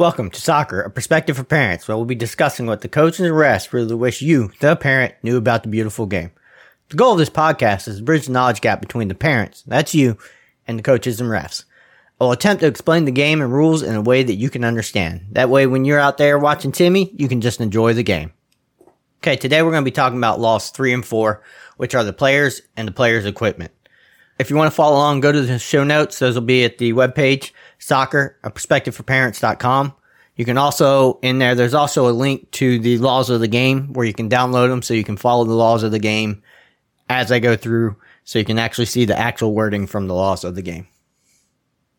Welcome to Soccer, a perspective for parents, where we'll be discussing what the coaches and refs really wish you, the parent, knew about the beautiful game. The goal of this podcast is to bridge the knowledge gap between the parents, that's you, and the coaches and refs. I'll attempt to explain the game and rules in a way that you can understand. That way, when you're out there watching Timmy, you can just enjoy the game. Okay, today we're going to be talking about laws three and four, which are the players and the players' equipment. If you want to follow along, go to the show notes. Those will be at the webpage, soccer, a perspective for parents.com. You can also, in there, there's also a link to the laws of the game where you can download them so you can follow the laws of the game as I go through so you can actually see the actual wording from the laws of the game.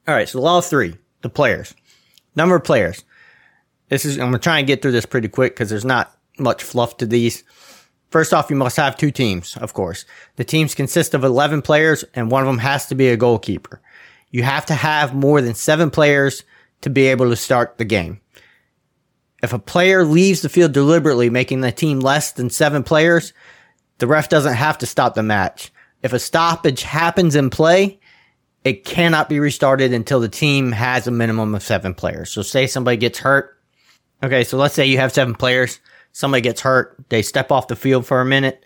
All right. So law three, the players, number of players. This is, I'm going to try and get through this pretty quick because there's not much fluff to these. First off, you must have two teams, of course. The teams consist of 11 players and one of them has to be a goalkeeper. You have to have more than seven players to be able to start the game. If a player leaves the field deliberately, making the team less than seven players, the ref doesn't have to stop the match. If a stoppage happens in play, it cannot be restarted until the team has a minimum of seven players. So say somebody gets hurt. Okay. So let's say you have seven players somebody gets hurt, they step off the field for a minute,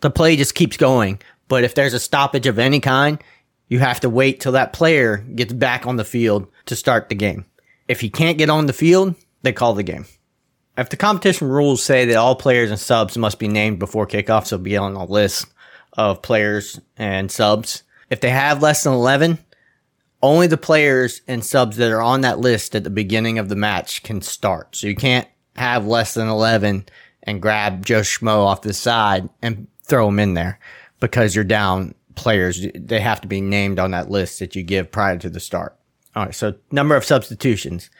the play just keeps going. But if there's a stoppage of any kind, you have to wait till that player gets back on the field to start the game. If he can't get on the field, they call the game. If the competition rules say that all players and subs must be named before kickoff, so be on a list of players and subs. If they have less than 11, only the players and subs that are on that list at the beginning of the match can start. So you can't have less than 11 and grab Joe Schmo off the side and throw him in there because you're down players. They have to be named on that list that you give prior to the start. All right. So number of substitutions.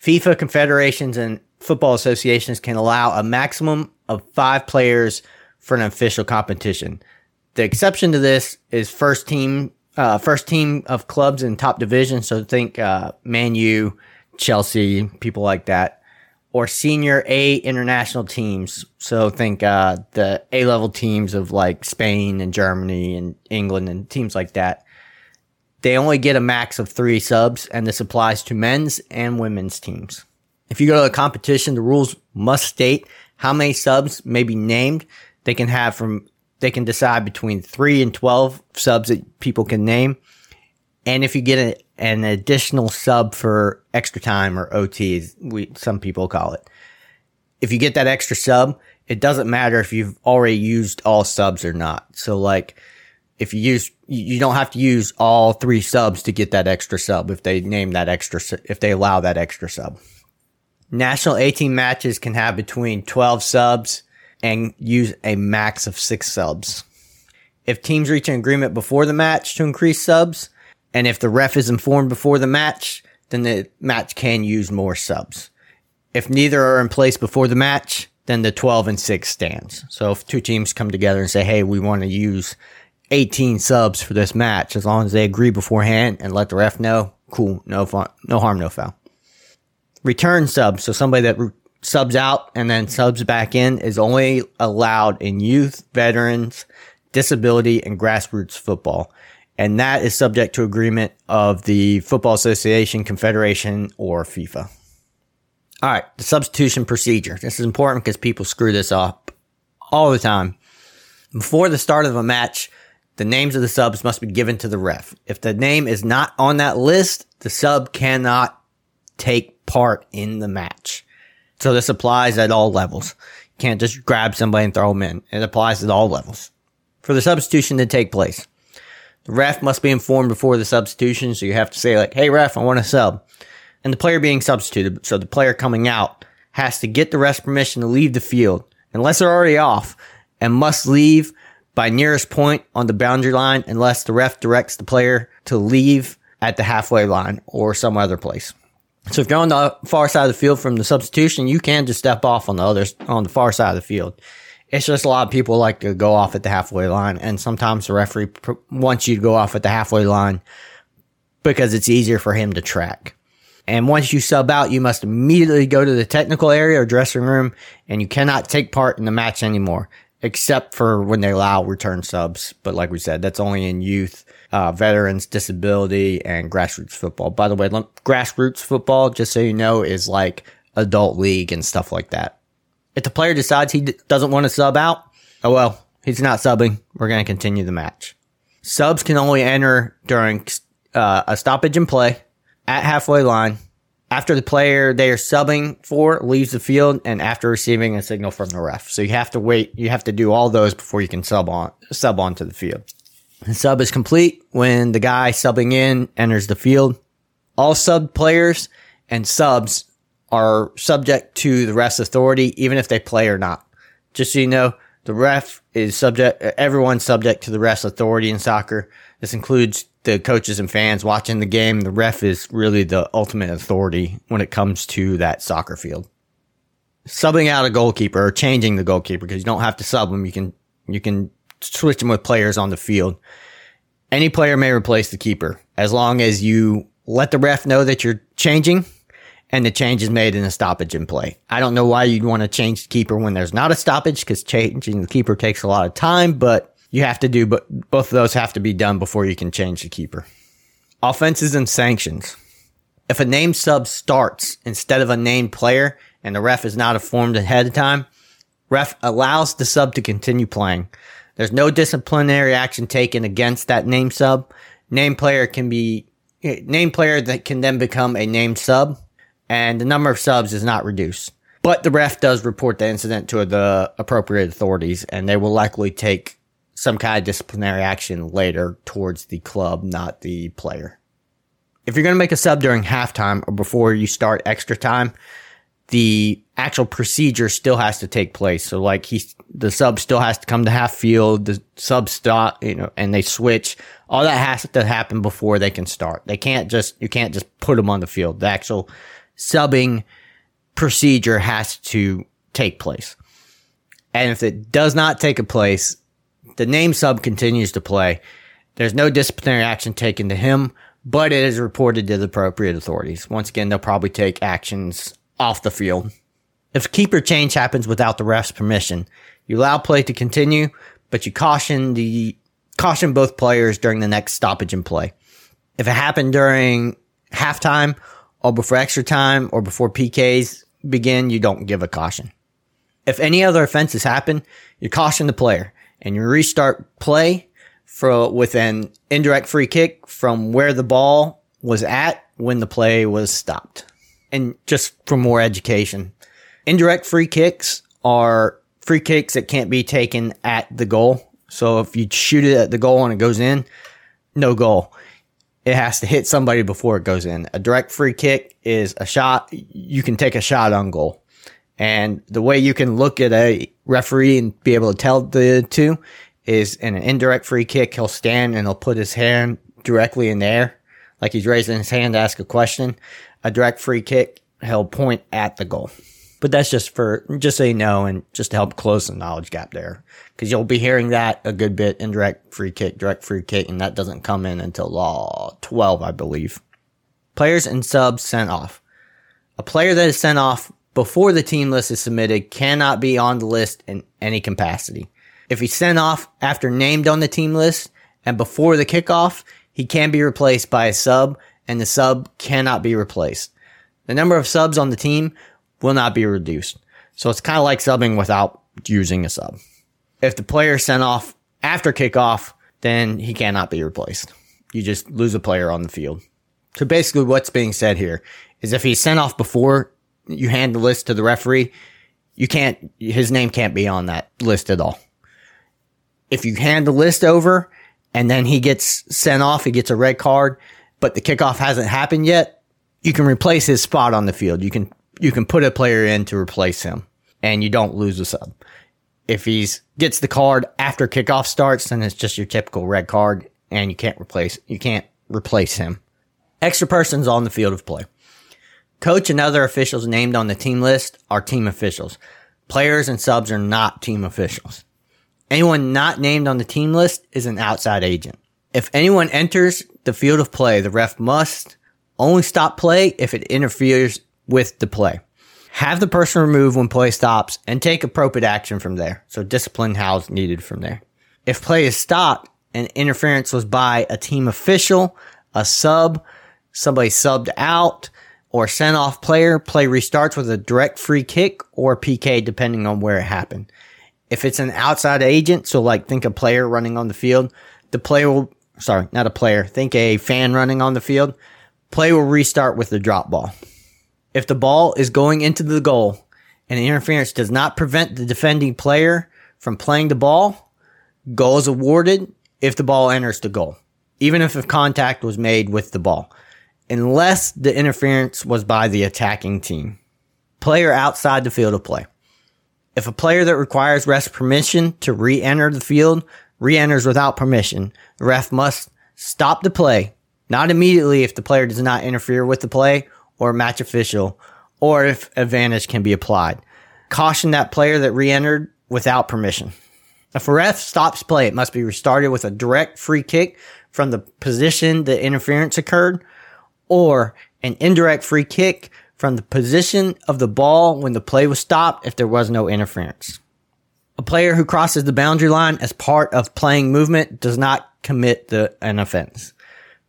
FIFA confederations and football associations can allow a maximum of five players for an official competition. The exception to this is first team, uh, first team of clubs in top division. So think, uh, Man U, Chelsea, people like that or senior A international teams. So think uh, the A level teams of like Spain and Germany and England and teams like that. They only get a max of three subs, and this applies to men's and women's teams. If you go to a competition, the rules must state how many subs may be named. They can have from they can decide between three and twelve subs that people can name. And if you get a, an additional sub for extra time or OT, we, some people call it. If you get that extra sub, it doesn't matter if you've already used all subs or not. So like, if you use, you don't have to use all three subs to get that extra sub if they name that extra, if they allow that extra sub. National 18 matches can have between 12 subs and use a max of six subs. If teams reach an agreement before the match to increase subs, and if the ref is informed before the match, then the match can use more subs. If neither are in place before the match, then the 12 and 6 stands. So if two teams come together and say, hey, we want to use 18 subs for this match, as long as they agree beforehand and let the ref know, cool, no fun, no harm, no foul. Return subs, so somebody that re- subs out and then subs back in is only allowed in youth, veterans, disability, and grassroots football and that is subject to agreement of the Football Association, Confederation, or FIFA. All right, the substitution procedure. This is important because people screw this up all the time. Before the start of a match, the names of the subs must be given to the ref. If the name is not on that list, the sub cannot take part in the match. So this applies at all levels. You can't just grab somebody and throw them in. It applies at all levels. For the substitution to take place, the ref must be informed before the substitution, so you have to say like, "Hey ref, I want a sub," and the player being substituted. So the player coming out has to get the ref's permission to leave the field, unless they're already off, and must leave by nearest point on the boundary line, unless the ref directs the player to leave at the halfway line or some other place. So if you're on the far side of the field from the substitution, you can just step off on the other on the far side of the field. It's just a lot of people like to go off at the halfway line, and sometimes the referee pr- wants you to go off at the halfway line because it's easier for him to track. And once you sub out, you must immediately go to the technical area or dressing room, and you cannot take part in the match anymore. except for when they allow return subs. But like we said, that's only in youth, uh, veterans, disability, and grassroots football. By the way, grassroots football, just so you know, is like adult league and stuff like that. If the player decides he d- doesn't want to sub out, oh well, he's not subbing. We're going to continue the match. Subs can only enter during uh, a stoppage in play at halfway line after the player they are subbing for leaves the field and after receiving a signal from the ref. So you have to wait. You have to do all those before you can sub on sub onto the field. The sub is complete when the guy subbing in enters the field. All sub players and subs are subject to the ref's authority, even if they play or not. Just so you know, the ref is subject, everyone's subject to the ref's authority in soccer. This includes the coaches and fans watching the game. The ref is really the ultimate authority when it comes to that soccer field. Subbing out a goalkeeper or changing the goalkeeper because you don't have to sub them. You can, you can switch them with players on the field. Any player may replace the keeper as long as you let the ref know that you're changing and the change is made in a stoppage in play. I don't know why you'd want to change the keeper when there's not a stoppage because changing the keeper takes a lot of time, but you have to do, but both of those have to be done before you can change the keeper. Offenses and sanctions. If a named sub starts instead of a named player and the ref is not informed ahead of time, ref allows the sub to continue playing. There's no disciplinary action taken against that named sub. Named player can be, eh, named player that can then become a named sub and the number of subs is not reduced. But the ref does report the incident to the appropriate authorities, and they will likely take some kind of disciplinary action later towards the club, not the player. If you're going to make a sub during halftime or before you start extra time, the actual procedure still has to take place. So like he, the sub still has to come to half field, the sub stop, you know, and they switch. All that has to happen before they can start. They can't just, you can't just put them on the field. The actual subbing procedure has to take place. And if it does not take a place, the name sub continues to play. There's no disciplinary action taken to him, but it is reported to the appropriate authorities. Once again, they'll probably take actions off the field. If keeper change happens without the ref's permission, you allow play to continue, but you caution the caution both players during the next stoppage in play. If it happened during halftime or before extra time or before PKs begin, you don't give a caution. If any other offenses happen, you caution the player and you restart play for with an indirect free kick from where the ball was at when the play was stopped. And just for more education, indirect free kicks are free kicks that can't be taken at the goal. So if you shoot it at the goal and it goes in, no goal it has to hit somebody before it goes in. A direct free kick is a shot. You can take a shot on goal. And the way you can look at a referee and be able to tell the two is in an indirect free kick, he'll stand and he'll put his hand directly in the air, like he's raising his hand to ask a question. A direct free kick, he'll point at the goal. But that's just for, just you know, and just to help close the knowledge gap there. Cause you'll be hearing that a good bit, indirect free kick, direct free kick, and that doesn't come in until law 12, I believe. Players and subs sent off. A player that is sent off before the team list is submitted cannot be on the list in any capacity. If he's sent off after named on the team list and before the kickoff, he can be replaced by a sub and the sub cannot be replaced. The number of subs on the team will not be reduced. So it's kind of like subbing without using a sub. If the player is sent off after kickoff, then he cannot be replaced. You just lose a player on the field. So basically what's being said here is if he's sent off before you hand the list to the referee, you can't, his name can't be on that list at all. If you hand the list over and then he gets sent off, he gets a red card, but the kickoff hasn't happened yet, you can replace his spot on the field. You can you can put a player in to replace him and you don't lose a sub. If he's gets the card after kickoff starts, then it's just your typical red card and you can't replace, you can't replace him. Extra persons on the field of play. Coach and other officials named on the team list are team officials. Players and subs are not team officials. Anyone not named on the team list is an outside agent. If anyone enters the field of play, the ref must only stop play if it interferes with the play. have the person removed when play stops and take appropriate action from there. So discipline how's needed from there. If play is stopped and interference was by a team official, a sub, somebody subbed out, or sent off player, play restarts with a direct free kick or PK depending on where it happened. If it's an outside agent, so like think a player running on the field, the player will, sorry, not a player, think a fan running on the field, play will restart with the drop ball. If the ball is going into the goal and the interference does not prevent the defending player from playing the ball, goal is awarded if the ball enters the goal, even if a contact was made with the ball, unless the interference was by the attacking team. Player outside the field of play. If a player that requires ref permission to re-enter the field re-enters without permission, the ref must stop the play, not immediately if the player does not interfere with the play or match official, or if advantage can be applied. Caution that player that re-entered without permission. If a ref stops play, it must be restarted with a direct free kick from the position the interference occurred, or an indirect free kick from the position of the ball when the play was stopped if there was no interference. A player who crosses the boundary line as part of playing movement does not commit the, an offense.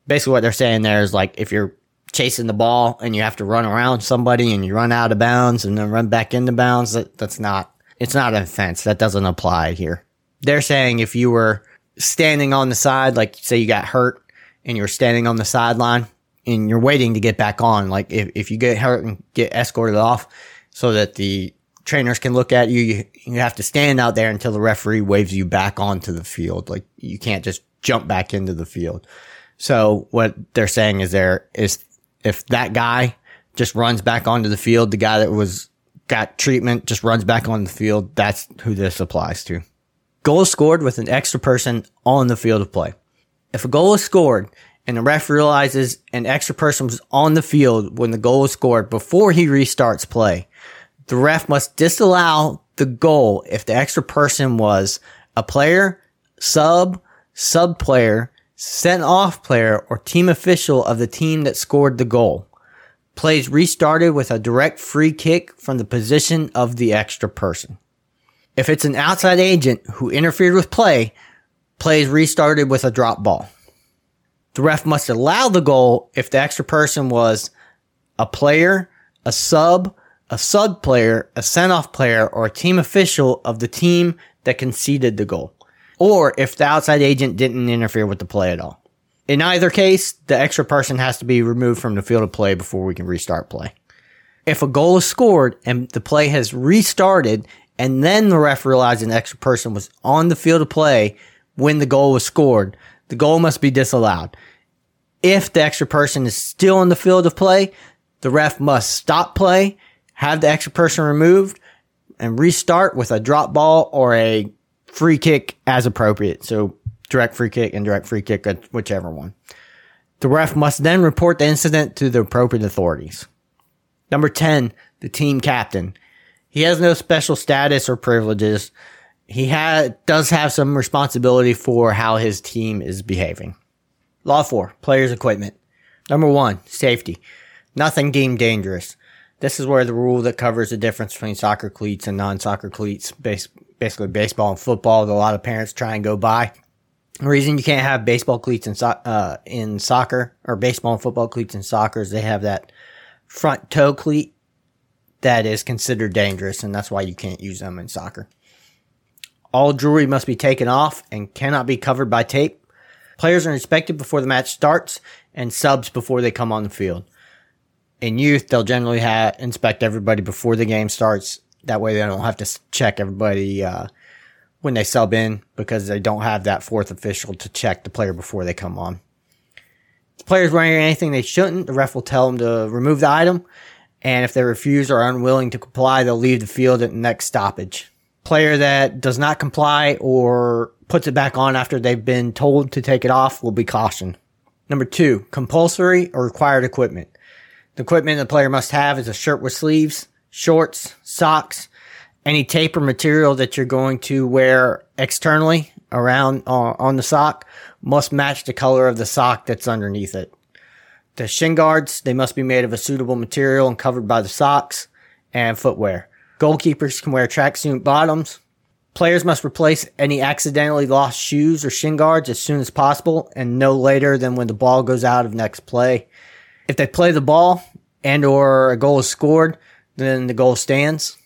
Basically what they're saying there is like if you're chasing the ball and you have to run around somebody and you run out of bounds and then run back into bounds, that, that's not, it's not an offense. That doesn't apply here. They're saying if you were standing on the side, like say you got hurt and you're standing on the sideline and you're waiting to get back on. Like if, if you get hurt and get escorted off so that the trainers can look at you, you, you have to stand out there until the referee waves you back onto the field. Like you can't just jump back into the field. So what they're saying is there is if that guy just runs back onto the field, the guy that was got treatment just runs back on the field. That's who this applies to. Goal is scored with an extra person on the field of play. If a goal is scored and the ref realizes an extra person was on the field when the goal is scored before he restarts play, the ref must disallow the goal if the extra person was a player, sub, sub player, sent off player, or team official of the team that scored the goal. Plays restarted with a direct free kick from the position of the extra person. If it's an outside agent who interfered with play, plays restarted with a drop ball. The ref must allow the goal if the extra person was a player, a sub, a sub player, a sent off player, or a team official of the team that conceded the goal. Or if the outside agent didn't interfere with the play at all. In either case, the extra person has to be removed from the field of play before we can restart play. If a goal is scored and the play has restarted and then the ref realized an extra person was on the field of play when the goal was scored, the goal must be disallowed. If the extra person is still in the field of play, the ref must stop play, have the extra person removed, and restart with a drop ball or a free kick as appropriate. So direct free kick and direct free kick, uh, whichever one. The ref must then report the incident to the appropriate authorities. Number 10, the team captain. He has no special status or privileges he ha- does have some responsibility for how his team is behaving. Law 4, players equipment. Number 1, safety. Nothing deemed dangerous. This is where the rule that covers the difference between soccer cleats and non-soccer cleats, base- basically baseball and football, that a lot of parents try and go by. The reason you can't have baseball cleats in, so- uh, in soccer or baseball and football cleats in soccer is they have that front toe cleat that is considered dangerous, and that's why you can't use them in soccer. All jewelry must be taken off and cannot be covered by tape. Players are inspected before the match starts and subs before they come on the field. In youth, they'll generally inspect everybody before the game starts. That way they don't have to check everybody, uh, when they sub in because they don't have that fourth official to check the player before they come on. If player's wearing anything they shouldn't, the ref will tell them to remove the item. And if they refuse or are unwilling to comply, they'll leave the field at the next stoppage player that does not comply or puts it back on after they've been told to take it off will be cautioned. Number two, compulsory or required equipment. The equipment the player must have is a shirt with sleeves, shorts, socks, any tape or material that you're going to wear externally around uh, on the sock must match the color of the sock that's underneath it. The shin guards, they must be made of a suitable material and covered by the socks. and footwear. Goalkeepers can wear tracksuit bottoms. Players must replace any accidentally lost shoes or shin guards as soon as possible and no later than when the ball goes out of next play. If they play the ball and or a goal is scored, then the goal stands.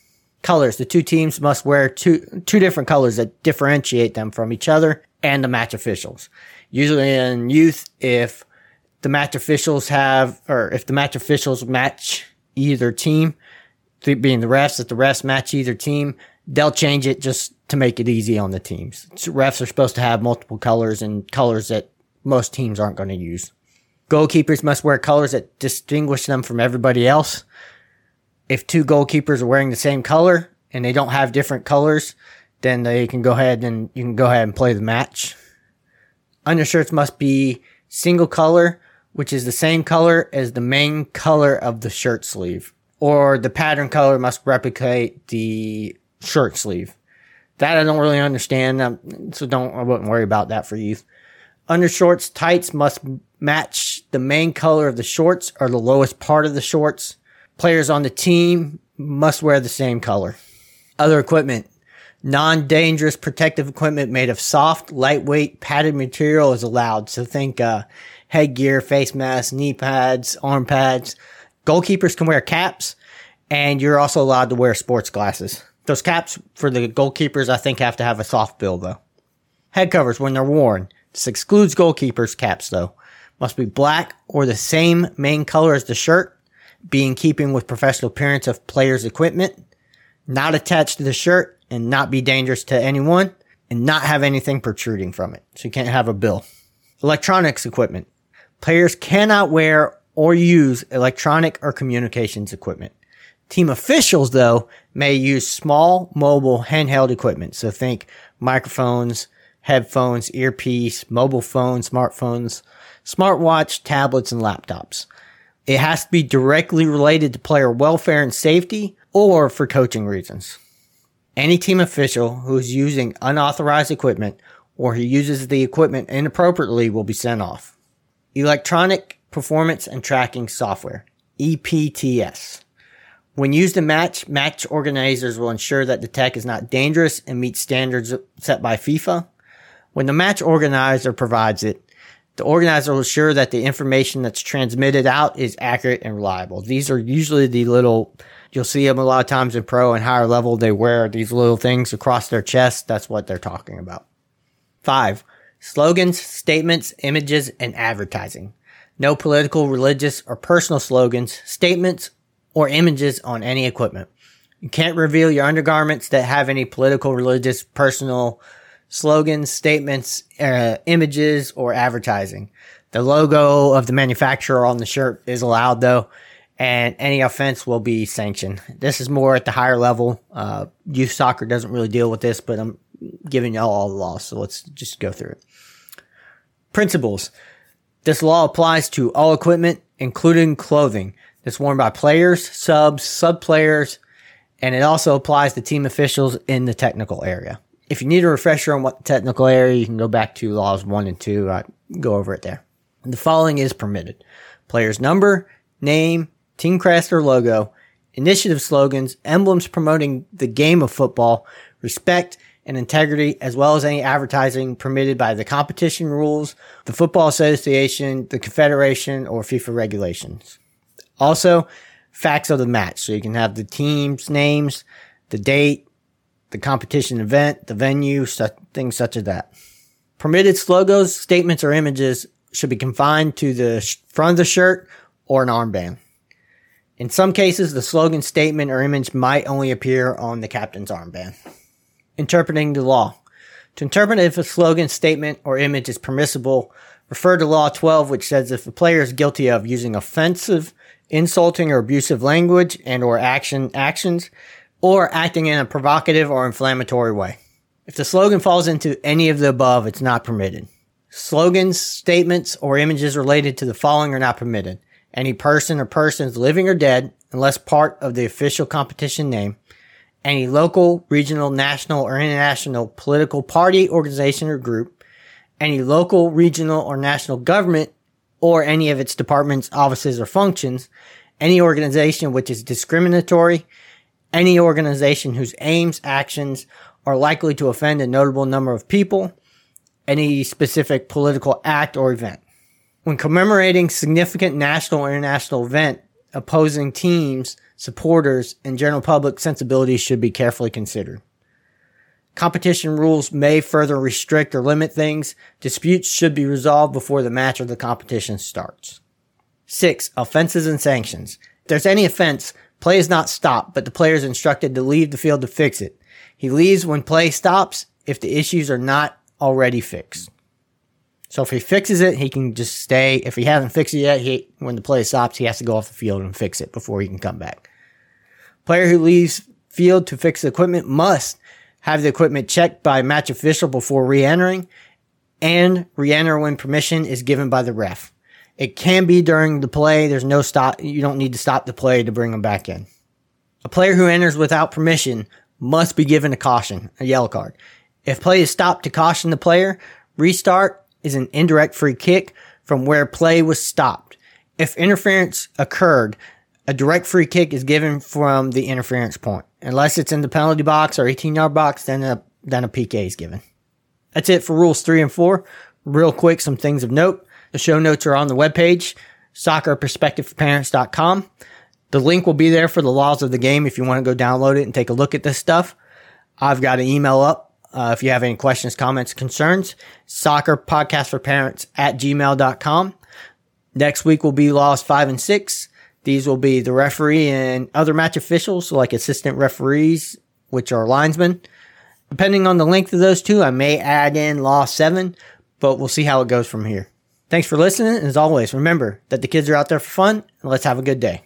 Colors. The two teams must wear two, two different colors that differentiate them from each other and the match officials. Usually in youth, if the match officials have, or if the match officials match either team, being the refs, if the refs match either team, they'll change it just to make it easy on the teams. So refs are supposed to have multiple colors and colors that most teams aren't going to use. Goalkeepers must wear colors that distinguish them from everybody else. If two goalkeepers are wearing the same color and they don't have different colors, then they can go ahead and you can go ahead and play the match. Undershirts must be single color, which is the same color as the main color of the shirt sleeve or the pattern color must replicate the shirt sleeve. That I don't really understand, um, so don't I wouldn't worry about that for you. Undershorts tights must match the main color of the shorts or the lowest part of the shorts. Players on the team must wear the same color. Other equipment. Non-dangerous protective equipment made of soft, lightweight, padded material is allowed. So think uh, headgear, face masks, knee pads, arm pads, Goalkeepers can wear caps, and you're also allowed to wear sports glasses. Those caps for the goalkeepers, I think, have to have a soft bill though. Head covers when they're worn. This excludes goalkeepers' caps though. Must be black or the same main color as the shirt, be in keeping with professional appearance of players' equipment, not attached to the shirt, and not be dangerous to anyone, and not have anything protruding from it. So you can't have a bill. Electronics equipment. Players cannot wear or use electronic or communications equipment. Team officials, though, may use small mobile handheld equipment. So think microphones, headphones, earpiece, mobile phones, smartphones, smartwatch, tablets, and laptops. It has to be directly related to player welfare and safety or for coaching reasons. Any team official who is using unauthorized equipment or who uses the equipment inappropriately will be sent off. Electronic Performance and Tracking Software, EPTS. When used in match, match organizers will ensure that the tech is not dangerous and meets standards set by FIFA. When the match organizer provides it, the organizer will ensure that the information that's transmitted out is accurate and reliable. These are usually the little, you'll see them a lot of times in pro and higher level. They wear these little things across their chest. That's what they're talking about. Five, slogans, statements, images, and advertising. No political, religious, or personal slogans, statements, or images on any equipment. You can't reveal your undergarments that have any political, religious, personal slogans, statements, uh, images, or advertising. The logo of the manufacturer on the shirt is allowed though, and any offense will be sanctioned. This is more at the higher level. Uh, youth soccer doesn't really deal with this, but I'm giving y'all all the laws, so let's just go through it. Principles. This law applies to all equipment, including clothing that's worn by players, subs, sub players, and it also applies to team officials in the technical area. If you need a refresher on what technical area, you can go back to laws one and two. I go over it there. The following is permitted. Player's number, name, team crest or logo, initiative slogans, emblems promoting the game of football, respect, and integrity, as well as any advertising permitted by the competition rules, the Football Association, the Confederation, or FIFA regulations. Also, facts of the match. So you can have the team's names, the date, the competition event, the venue, such, things such as that. Permitted logos, statements, or images should be confined to the front of the shirt or an armband. In some cases, the slogan, statement, or image might only appear on the captain's armband. Interpreting the law. To interpret if a slogan, statement, or image is permissible, refer to Law 12, which says if a player is guilty of using offensive, insulting, or abusive language and or action actions, or acting in a provocative or inflammatory way. If the slogan falls into any of the above, it's not permitted. Slogans, statements, or images related to the following are not permitted. Any person or persons living or dead, unless part of the official competition name, any local, regional, national, or international political party, organization, or group, any local, regional, or national government, or any of its departments, offices, or functions, any organization which is discriminatory, any organization whose aims, actions are likely to offend a notable number of people, any specific political act or event. When commemorating significant national or international event, opposing teams, supporters, and general public sensibilities should be carefully considered. Competition rules may further restrict or limit things. Disputes should be resolved before the match or the competition starts. Six, offenses and sanctions. If there's any offense, play is not stopped, but the player is instructed to leave the field to fix it. He leaves when play stops if the issues are not already fixed. So if he fixes it, he can just stay. If he hasn't fixed it yet, he, when the play stops, he has to go off the field and fix it before he can come back. Player who leaves field to fix the equipment must have the equipment checked by match official before re-entering and re-enter when permission is given by the ref. It can be during the play. There's no stop. You don't need to stop the play to bring them back in. A player who enters without permission must be given a caution, a yellow card. If play is stopped to caution the player, restart is an indirect free kick from where play was stopped. If interference occurred, a direct free kick is given from the interference point. Unless it's in the penalty box or 18 yard box, then a, then a PK is given. That's it for rules three and four. Real quick, some things of note. The show notes are on the webpage, soccerperspectiveforparents.com. The link will be there for the laws of the game if you want to go download it and take a look at this stuff. I've got an email up. Uh, if you have any questions, comments, concerns, soccer podcast for parents at gmail.com. Next week will be laws five and six. These will be the referee and other match officials, like assistant referees, which are linesmen. Depending on the length of those two, I may add in Law 7, but we'll see how it goes from here. Thanks for listening. And as always, remember that the kids are out there for fun, and let's have a good day.